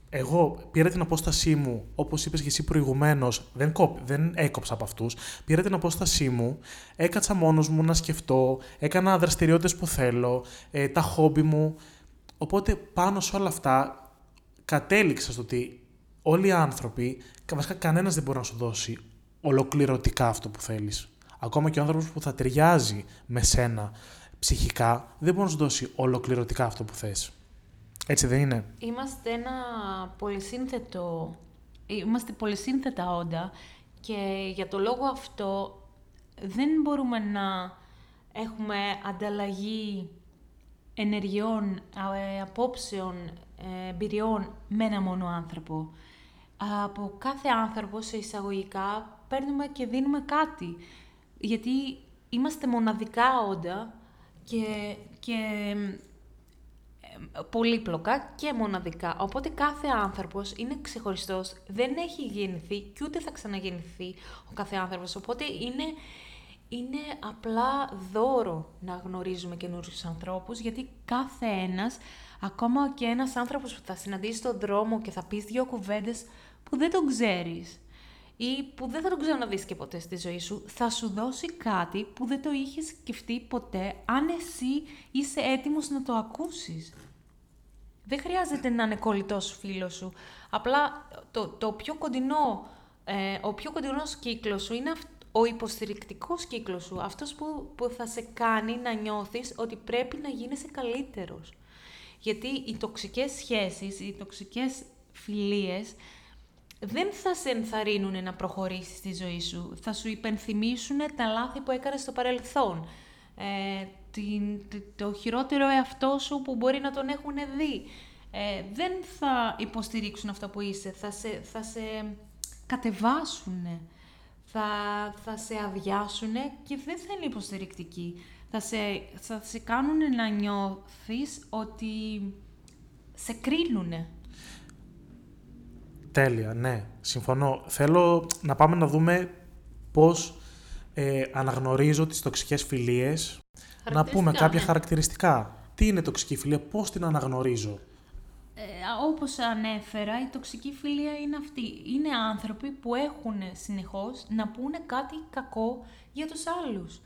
εγώ πήρα την απόστασή μου, όπως είπες και εσύ προηγουμένως, δεν, δεν έκοψα από αυτούς. Πήρα την απόστασή μου, έκατσα μόνος μου να σκεφτώ, έκανα δραστηριότητες που θέλω, ε, τα χόμπι μου. Οπότε πάνω σε όλα αυτά κατέληξα στο ότι όλοι οι άνθρωποι, βασικά κανένας δεν μπορεί να σου δώσει ολοκληρωτικά αυτό που θέλεις. Ακόμα και ο άνθρωπος που θα ταιριάζει με σένα ψυχικά, δεν μπορεί να σου δώσει ολοκληρωτικά αυτό που θες. Έτσι δεν είναι; Είμαστε ένα πολυσύνθετο... Είμαστε πολυσύνθετα όντα και για το λόγο αυτό δεν μπορούμε να έχουμε ανταλλαγή ενεργειών, ε, απόψεων, ε, εμπειριών με ένα μόνο άνθρωπο. Από κάθε άνθρωπο σε εισαγωγικά παίρνουμε και δίνουμε κάτι. Γιατί είμαστε μοναδικά όντα και, και πολύπλοκα και μοναδικά. Οπότε κάθε άνθρωπος είναι ξεχωριστός, δεν έχει γεννηθεί και ούτε θα ξαναγεννηθεί ο κάθε άνθρωπος. Οπότε είναι, είναι απλά δώρο να γνωρίζουμε καινούριους ανθρώπους, γιατί κάθε ένας, ακόμα και ένας άνθρωπος που θα συναντήσεις στον δρόμο και θα πεις δύο κουβέντες που δεν τον ξέρεις, ή που δεν θα τον ξαναδείς και ποτέ στη ζωή σου, θα σου δώσει κάτι που δεν το είχες σκεφτεί ποτέ, αν εσύ είσαι έτοιμος να το ακούσεις. Δεν χρειάζεται να είναι κολλητός φίλος σου. Απλά το, το πιο κοντινό, ε, ο πιο κοντινός κύκλος σου είναι ο υποστηρικτικός κύκλος σου. Αυτός που, που θα σε κάνει να νιώθεις ότι πρέπει να γίνεσαι καλύτερος. Γιατί οι τοξικές σχέσεις, οι τοξικές φιλίες δεν θα σε ενθαρρύνουν να προχωρήσεις στη ζωή σου. Θα σου υπενθυμίσουν τα λάθη που έκανες στο παρελθόν. Ε, την, το χειρότερο εαυτό σου που μπορεί να τον έχουν δει. Ε, δεν θα υποστηρίξουν αυτό που είσαι. Θα σε, θα σε κατεβάσουν. Θα, θα σε αδειάσουν και δεν θα είναι υποστηρικτικοί. Θα σε, θα σε κάνουν να νιώθεις ότι σε κρίνουν. Τέλεια, ναι. Συμφωνώ. Θέλω να πάμε να δούμε πώς ε, αναγνωρίζω τις τοξικές φιλίες. Να πούμε κάποια ναι. χαρακτηριστικά. Τι είναι τοξική φιλία, πώς την αναγνωρίζω; ε, όπως ανέφερα, η τοξική φιλία είναι αυτή. Είναι άνθρωποι που έχουν συνεχώς να πούνε κάτι κακό για τους άλλους.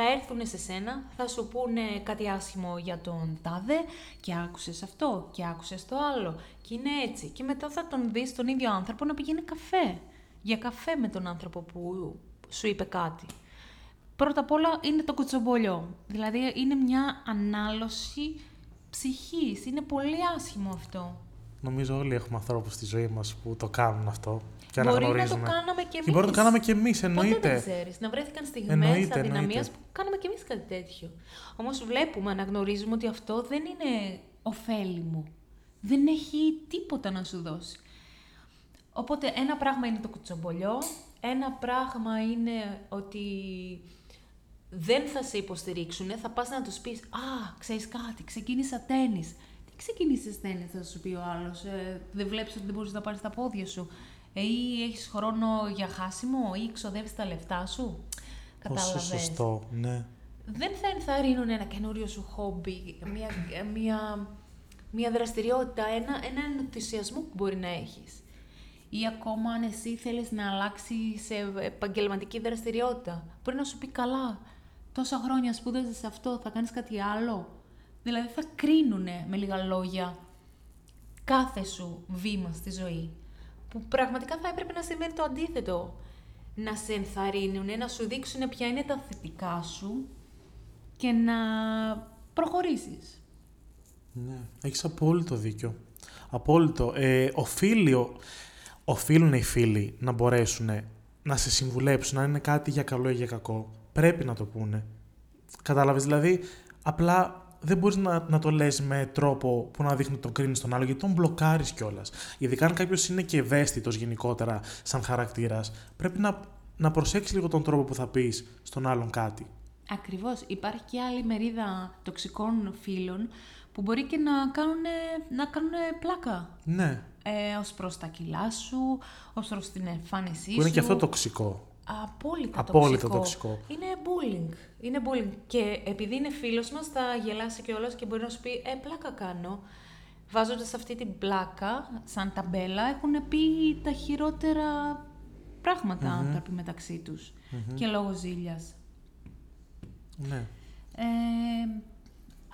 Θα έρθουν σε σένα, θα σου πούνε κάτι άσχημο για τον τάδε και άκουσες αυτό και άκουσες το άλλο και είναι έτσι. Και μετά θα τον δεις τον ίδιο άνθρωπο να πηγαίνει καφέ. Για καφέ με τον άνθρωπο που σου είπε κάτι. Πρώτα απ' όλα είναι το κουτσομπολιό. Δηλαδή είναι μια ανάλωση ψυχής. Είναι πολύ άσχημο αυτό. Νομίζω όλοι έχουμε ανθρώπους στη ζωή μας που το κάνουν αυτό. Και μπορεί να το αναγνωρίζουμε. κάναμε κι εμεί. Και μπορεί να το κάναμε κι εμείς, Ποτέ εννοείται. δεν ξέρεις. Να βρέθηκαν στιγμές Εννοείται, αδυναμία εννοείται. που κάναμε κι εμείς κάτι τέτοιο. Όμως βλέπουμε, αναγνωρίζουμε ότι αυτό δεν είναι ωφέλιμο. Δεν έχει τίποτα να σου δώσει. Οπότε ένα πράγμα είναι το κουτσομπολιό, ένα πράγμα είναι ότι δεν θα σε υποστηρίξουν, θα πας να τους πεις «Α, ξέρεις κάτι, ξεκίνησα τένις». Τι ξεκίνησες τένις, θα σου πει ο άλλος. Ε, δεν βλέπεις ότι δεν μπορείς να πάρεις τα πόδια σου. Ε, ή έχεις χρόνο για χάσιμο ή ξοδεύεις τα λεφτά σου; Πόσο Κατάλαβες. σωστό, ναι. Δεν θα ενθαρρύνουν ένα καινούριο σου χόμπι, μια, μια, μια δραστηριότητα, ένα, έναν ενθουσιασμό που μπορεί να έχεις. Ή ακόμα αν εσύ θέλεις να αλλάξεις σε επαγγελματική δραστηριότητα. Μπορεί να σου πει καλά, τόσα χρόνια σπούδαζες σε αυτό, θα κάνεις κάτι άλλο. Δηλαδή θα κρίνουνε με λίγα λόγια κάθε σου βήμα στη ζωή. Που πραγματικά θα έπρεπε να σημαίνει το αντίθετο. Να σε ενθαρρύνουν, να σου δείξουν ποια είναι τα θετικά σου και να προχωρήσεις. Ναι, έχεις απόλυτο δίκιο. Απόλυτο. Ε, οφείλει, ο- οφείλουν οι φίλοι να μπορέσουν να σε συμβουλέψουν, αν είναι κάτι για καλό ή για κακό. Πρέπει να το πούνε. Κατάλαβες, δηλαδή, απλά δεν μπορείς να, να το λες με τρόπο που να δείχνει τον κρίνεις στον άλλο, γιατί τον μπλοκάρεις κιόλας. Ειδικά αν κάποιος είναι και ευαίσθητος γενικότερα σαν χαρακτήρας, πρέπει να, να προσέξεις λίγο τον τρόπο που θα πεις στον άλλον κάτι. Ακριβώς. Υπάρχει και άλλη μερίδα τοξικών φίλων που μπορεί και να κάνουν, να κάνουν πλάκα. Ναι, Ε, ως προς τα κιλά σου, ως προς την εμφάνισή που είναι σου. και αυτό τοξικό. Απόλυτα, Απόλυτα τοξικό. τοξικό. Είναι bullying. Είναι bullying. Και επειδή είναι φίλος μας, θα γελάσει κιόλας και μπορεί να σου πει «Ε, πλάκα κάνω». Βάζοντας αυτή την πλάκα, σαν ταμπέλα, έχουν πει τα χειρότερα πράγματα άνθρωποι μεταξύ τους. Και λόγω ζήλιας. Ναι. Ε,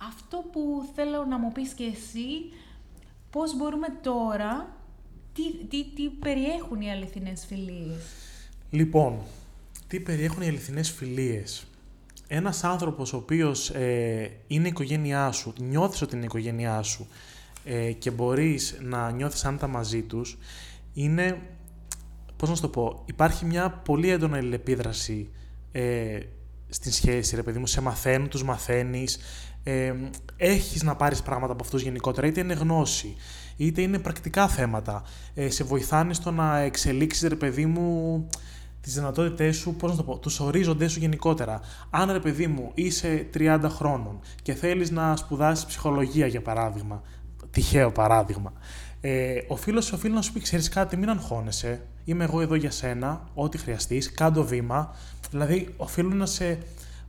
αυτό που θέλω να μου πεις και εσύ, πώς μπορούμε τώρα, τι, τι, τι περιέχουν οι αληθινές φιλίες; Λοιπόν, τι περιέχουν οι αληθινές φιλίες; Ένας άνθρωπος ο οποίος ε, είναι η οικογένειά σου, νιώθεις ότι είναι η οικογένειά σου ε, και μπορείς να νιώθεις άνετα μαζί τους, είναι, πώς να σου το πω, υπάρχει μια πολύ έντονα αλληλεπίδραση ε, στην σχέση, ρε παιδί μου, σε μαθαίνουν, τους μαθαίνεις, ε, έχεις να πάρεις πράγματα από αυτούς γενικότερα, είτε είναι γνώση, είτε είναι πρακτικά θέματα, ε, σε βοηθάνε στο να εξελίξεις, ρε παιδί μου, τις δυνατότητές σου, πώς να το πω, τους ορίζοντές σου γενικότερα. Αν ρε παιδί μου είσαι 30 χρόνων και θέλεις να σπουδάσεις ψυχολογία, για παράδειγμα, τυχαίο παράδειγμα, ε, ο φίλο σου οφείλει να σου πει: Ξέρεις κάτι, μην αγχώνεσαι. Είμαι εγώ εδώ για σένα, ό,τι χρειαστείς, κάντο βήμα. Δηλαδή, οφείλουν να σε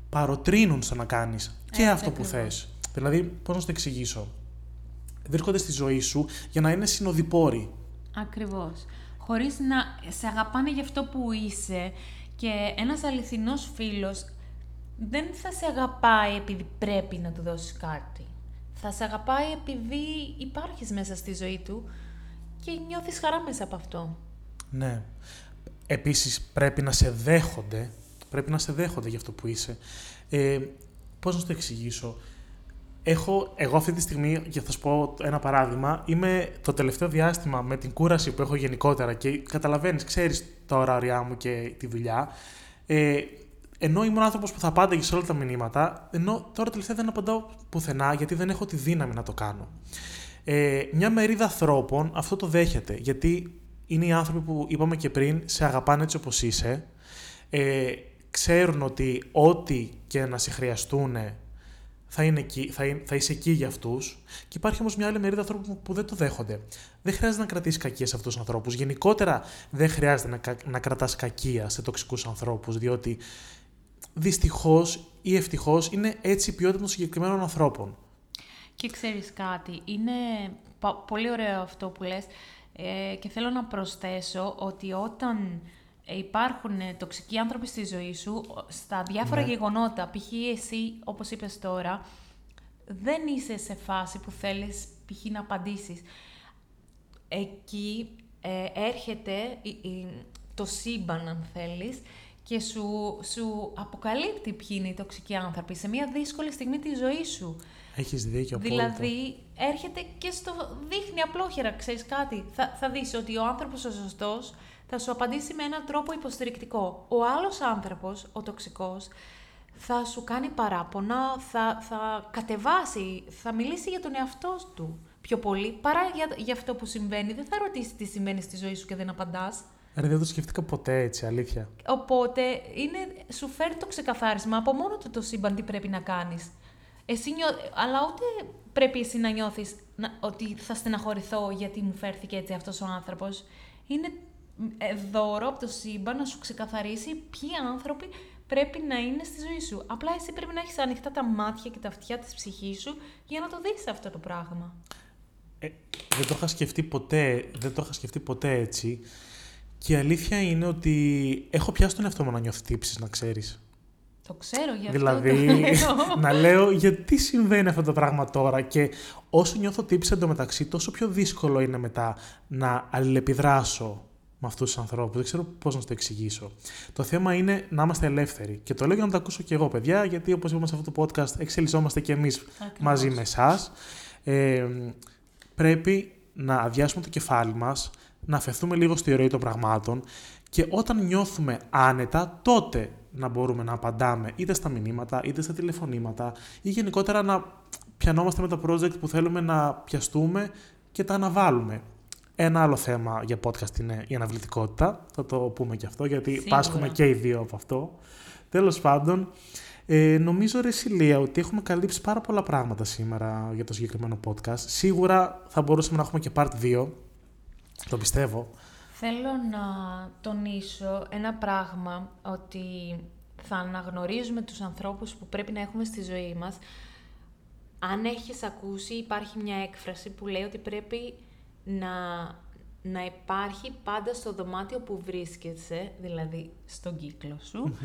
παροτρύνουν στο να κάνεις και Έτσι αυτό που ακριβώς. θες. Δηλαδή, πώς να σου το εξηγήσω. Βρίσκονται στη ζωή σου για να είναι συνοδοιπόροι. Ακριβώς. Χωρίς να σε αγαπάνε για αυτό που είσαι και ένας αληθινός φίλος δεν θα σε αγαπάει επειδή πρέπει να του δώσεις κάτι. Θα σε αγαπάει επειδή υπάρχεις μέσα στη ζωή του και νιώθεις χαρά μέσα από αυτό. Ναι. Επίσης πρέπει να σε δέχονται, πρέπει να σε δέχονται για αυτό που είσαι. Ε, πώς να σου το εξηγήσω; Έχω, εγώ αυτή τη στιγμή, για θα σου πω ένα παράδειγμα, είμαι το τελευταίο διάστημα με την κούραση που έχω γενικότερα και καταλαβαίνεις, ξέρεις τα ωράριά μου και τη δουλειά, ε, ενώ ήμουν άνθρωπος που θα απάνταγε σε όλα τα μηνύματα, ενώ τώρα τελευταία δεν απαντάω πουθενά γιατί δεν έχω τη δύναμη να το κάνω. Ε, μια μερίδα ανθρώπων αυτό το δέχεται, γιατί είναι οι άνθρωποι που είπαμε και πριν, σε αγαπάνε έτσι όπως είσαι, ε, ξέρουν ότι ό,τι και να σε χρειαστούν θα, είναι εκεί, θα, είναι- θα είσαι εκεί για αυτούς. Και υπάρχει όμως μια άλλη μερίδα ανθρώπων που δεν το δέχονται. Δεν χρειάζεται να κρατήσεις κακία σε αυτούς τους ανθρώπους. Γενικότερα δεν χρειάζεται να, κα- να κρατάς κακία σε τοξικούς ανθρώπους, διότι δυστυχώς ή ευτυχώς είναι έτσι η ποιότητα των συγκεκριμένων ανθρώπων. Και ξέρεις κάτι, είναι πολύ ωραίο αυτό που λες. Ε, και θέλω να προσθέσω ότι όταν υπάρχουν τοξικοί άνθρωποι στη ζωή σου, στα διάφορα Ναι. γεγονότα, π.χ. εσύ, όπως είπες τώρα, δεν είσαι σε φάση που θέλεις π.χ. να απαντήσεις. Εκεί ε, έρχεται η- η- το σύμπαν, αν θέλεις, και σου, σου αποκαλύπτει ποιοι είναι οι τοξικοί άνθρωποι σε μια δύσκολη στιγμή της ζωής σου. Έχεις δίκιο απόλυτα. Δηλαδή, έρχεται και στο δείχνει απλόχερα, ξέρεις κάτι. Θα, θα δεις ότι ο άνθρωπος ο σωστός θα σου απαντήσει με έναν τρόπο υποστηρικτικό. Ο άλλος άνθρωπος, ο τοξικός, θα σου κάνει παράπονα, θα, θα κατεβάσει, θα μιλήσει για τον εαυτό του πιο πολύ, παρά για, για αυτό που συμβαίνει. Δεν θα ρωτήσει τι συμβαίνει στη ζωή σου και δεν απαντάς. Ρε, δεν το σκεφτήκα ποτέ έτσι, αλήθεια. Οπότε είναι, σου φέρει το ξεκαθάρισμα από μόνο του το σύμπαν τι πρέπει να κάνεις. Εσύ νιώ... Αλλά ούτε πρέπει εσύ να νιώθεις να... ότι θα στεναχωρηθώ γιατί μου φέρθηκε έτσι αυτός ο άνθρωπος. Είναι ε, δώρο από το σύμπαν να σου ξεκαθαρίσει ποιοι άνθρωποι πρέπει να είναι στη ζωή σου. Απλά εσύ πρέπει να έχεις ανοιχτά τα μάτια και τα αυτιά της ψυχής σου για να το δεις αυτό το πράγμα. Ε, δεν το είχα σκεφτεί ποτέ, δεν το είχα σκεφτεί ποτέ έτσι. Και η αλήθεια είναι ότι έχω πιάσει τον εαυτό μου να νιώθει τύψεις, να ξέρεις. Το ξέρω γι' αυτό Δηλαδή, το λέω. να λέω γιατί συμβαίνει αυτό το πράγμα τώρα και όσο νιώθω τύψη εντωμεταξύ, τόσο πιο δύσκολο είναι μετά να αλληλεπιδράσω με αυτούς τους ανθρώπους. Δεν ξέρω πώς να σου το εξηγήσω. Το θέμα είναι να είμαστε ελεύθεροι. Και το λέω για να το ακούσω και εγώ, παιδιά, γιατί όπως είπαμε σε αυτό το podcast, εξελισσόμαστε και εμείς Ακριβώς. μαζί με εσάς. Ε, πρέπει να αδειάσουμε το κεφάλι μας, να αφαιθούμε λίγο στη ροή των πραγμάτων και όταν νιώθουμε άνετα, τότε να μπορούμε να απαντάμε είτε στα μηνύματα, είτε στα τηλεφωνήματα ή γενικότερα να πιανόμαστε με τα project που θέλουμε να πιαστούμε και τα αναβάλουμε. Ένα άλλο θέμα για podcast είναι η αναβλητικότητα. Θα το πούμε και αυτό, γιατί Σίγουρα. πάσχουμε και οι δύο από αυτό. Τέλος πάντων, ε, νομίζω, ρε Σιλία, ότι έχουμε καλύψει πάρα πολλά πράγματα σήμερα για το συγκεκριμένο podcast. Σίγουρα θα μπορούσαμε να έχουμε και part 2. Το πιστεύω. Θέλω να τονίσω ένα πράγμα, ότι θα αναγνωρίζουμε τους ανθρώπους που πρέπει να έχουμε στη ζωή μας. Αν έχεις ακούσει, υπάρχει μια έκφραση που λέει ότι πρέπει να, να υπάρχει πάντα στο δωμάτιο που βρίσκεσαι, δηλαδή στον κύκλο σου,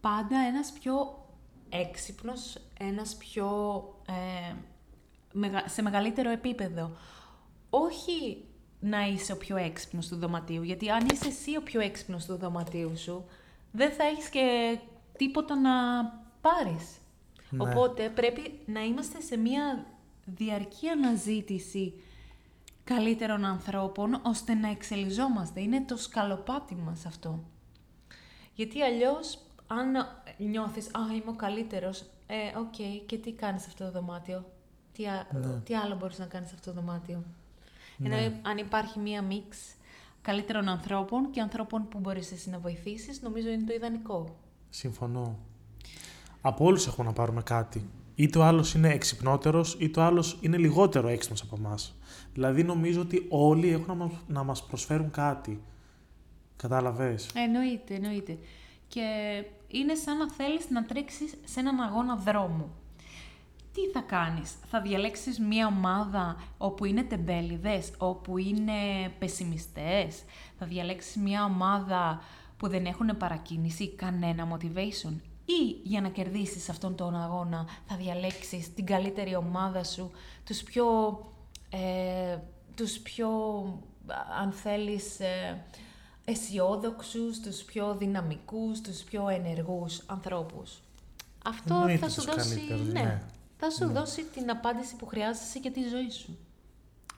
πάντα ένας πιο έξυπνος, ένας πιο... ε, μεγα- σε μεγαλύτερο επίπεδο. Όχι να είσαι ο πιο έξυπνος του δωματίου, γιατί αν είσαι εσύ ο πιο έξυπνος του δωματίου σου, δεν θα έχεις και τίποτα να πάρεις. Ναι. Οπότε πρέπει να είμαστε σε μια διαρκή αναζήτηση καλύτερων ανθρώπων, ώστε να εξελιζόμαστε. Είναι το σκαλοπάτι μας αυτό. Γιατί αλλιώς, αν νιώθεις «Α, είμαι ο καλύτερος», ε, οκ, και τι κάνεις σε αυτό το δωμάτιο; Τι, α- Ναι. τι άλλο μπορείς να κάνεις σε αυτό το δωμάτιο; Ναι. Ενώ αν υπάρχει μία μίξη καλύτερων ανθρώπων και ανθρώπων που μπορείς εσύ να βοηθήσεις, νομίζω είναι το ιδανικό. Συμφωνώ. Από όλους έχουμε να πάρουμε κάτι. Είτε ο άλλος είναι εξυπνότερος, είτε ο άλλος είναι λιγότερο έξυπνος από εμάς. Δηλαδή νομίζω ότι όλοι έχουν να μας, να μας προσφέρουν κάτι. Κατάλαβες; Εννοείται, εννοείται. Και είναι σαν να θέλεις να τρέξεις σε έναν αγώνα δρόμου. Τι θα κάνεις, θα διαλέξεις μία ομάδα όπου είναι τεμπέληδες, όπου είναι πεσημιστές, θα διαλέξεις μία ομάδα που δεν έχουν παρακίνηση, κανένα motivation; Ή για να κερδίσεις αυτόν τον αγώνα θα διαλέξεις την καλύτερη ομάδα σου, τους πιο, ε, τους πιο αν θέλεις, ε, αισιόδοξους, τους πιο δυναμικούς, τους πιο ενεργούς ανθρώπους. Αυτό Εννοείται θα σου τους δώσει, καλύτερους, ναι, ναι. θα σου Ναι. δώσει την απάντηση που χρειάζεσαι για τη ζωή σου.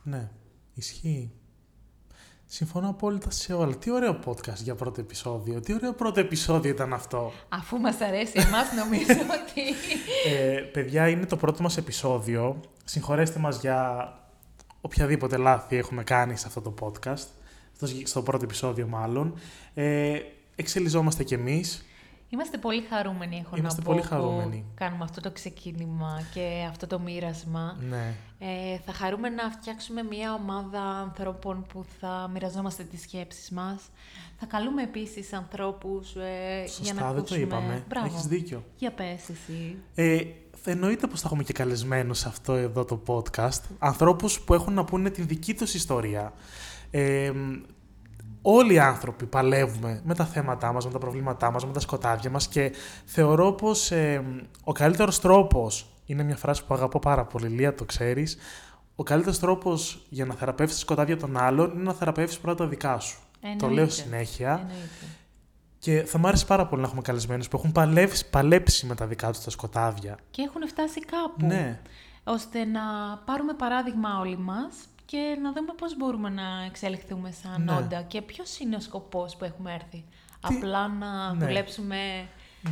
Ναι, ισχύει. Συμφωνώ απόλυτα σε όλα. Τι ωραίο podcast για πρώτο επεισόδιο. Τι ωραίο πρώτο επεισόδιο ήταν αυτό. Αφού μας αρέσει εμάς νομίζω ότι... Ε, παιδιά, είναι το πρώτο μας επεισόδιο. Συγχωρέστε μας για οποιαδήποτε λάθη έχουμε κάνει σε αυτό το podcast. Στο, στο πρώτο επεισόδιο μάλλον. Ε, εξελιζόμαστε κι εμείς. Είμαστε πολύ χαρούμενοι, έχω Είμαστε να πω, πολύ που χαρούμενοι. κάνουμε αυτό το ξεκίνημα και αυτό το μοίρασμα. Ναι. Ε, θα χαρούμε να φτιάξουμε μια ομάδα ανθρώπων που θα μοιραζόμαστε τις σκέψεις μας. Θα καλούμε επίσης ανθρώπους ε, για Σωστά, να δεν το ακούσουμε... είπαμε. Μπράβο. Έχεις δίκιο. Για πες εσύ. Ε, εννοείται πως θα έχουμε και καλεσμένους σε αυτό εδώ το podcast. Ανθρώπους που έχουν να πούνε την δική τους ιστορία. Ε, όλοι οι άνθρωποι παλεύουμε με τα θέματά μας, με τα προβλήματά μας, με τα σκοτάδια μας και θεωρώ πως ε, ο καλύτερος τρόπος, είναι μια φράση που αγαπώ πάρα πολύ, Λία, το ξέρεις, ο καλύτερος τρόπος για να θεραπεύσεις τα σκοτάδια των άλλων είναι να θεραπεύσεις πρώτα τα δικά σου. Το Εννοείται. λέω συνέχεια. Εννοείται. Και θα μου άρεσε πάρα πολύ να έχουμε καλεσμένους που έχουν παλέψει, παλέψει με τα δικά τους τα σκοτάδια. Και έχουν φτάσει κάπου. Ναι. ώστε να πάρουμε παράδειγμα όλοι μας και να δούμε πώς μπορούμε να εξελιχθούμε σαν Ναι. όντα και ποιος είναι ο σκοπός που έχουμε έρθει. Απλά να Ναι. δουλέψουμε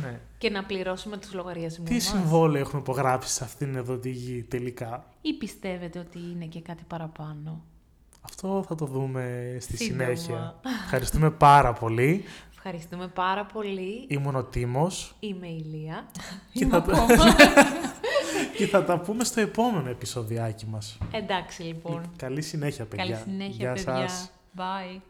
ναι. και να πληρώσουμε τους λογαριασμούς Τι μας. συμβόλαιο έχουμε υπογράψει σε αυτήν εδώ τη γη τελικά; Ή πιστεύετε ότι είναι και κάτι παραπάνω; Αυτό θα το δούμε στη Σύντομα. συνέχεια. Ευχαριστούμε πάρα πολύ. Ευχαριστούμε πάρα πολύ. Ήμουν ο Τίμος Είμαι η Λία. και Είμαι θα, τα... ακόμα. και θα τα πούμε στο επόμενο επεισοδιάκι μας. Εντάξει λοιπόν. Καλή συνέχεια, παιδιά. Καλή συνέχεια, Γεια παιδιά. σας. Bye.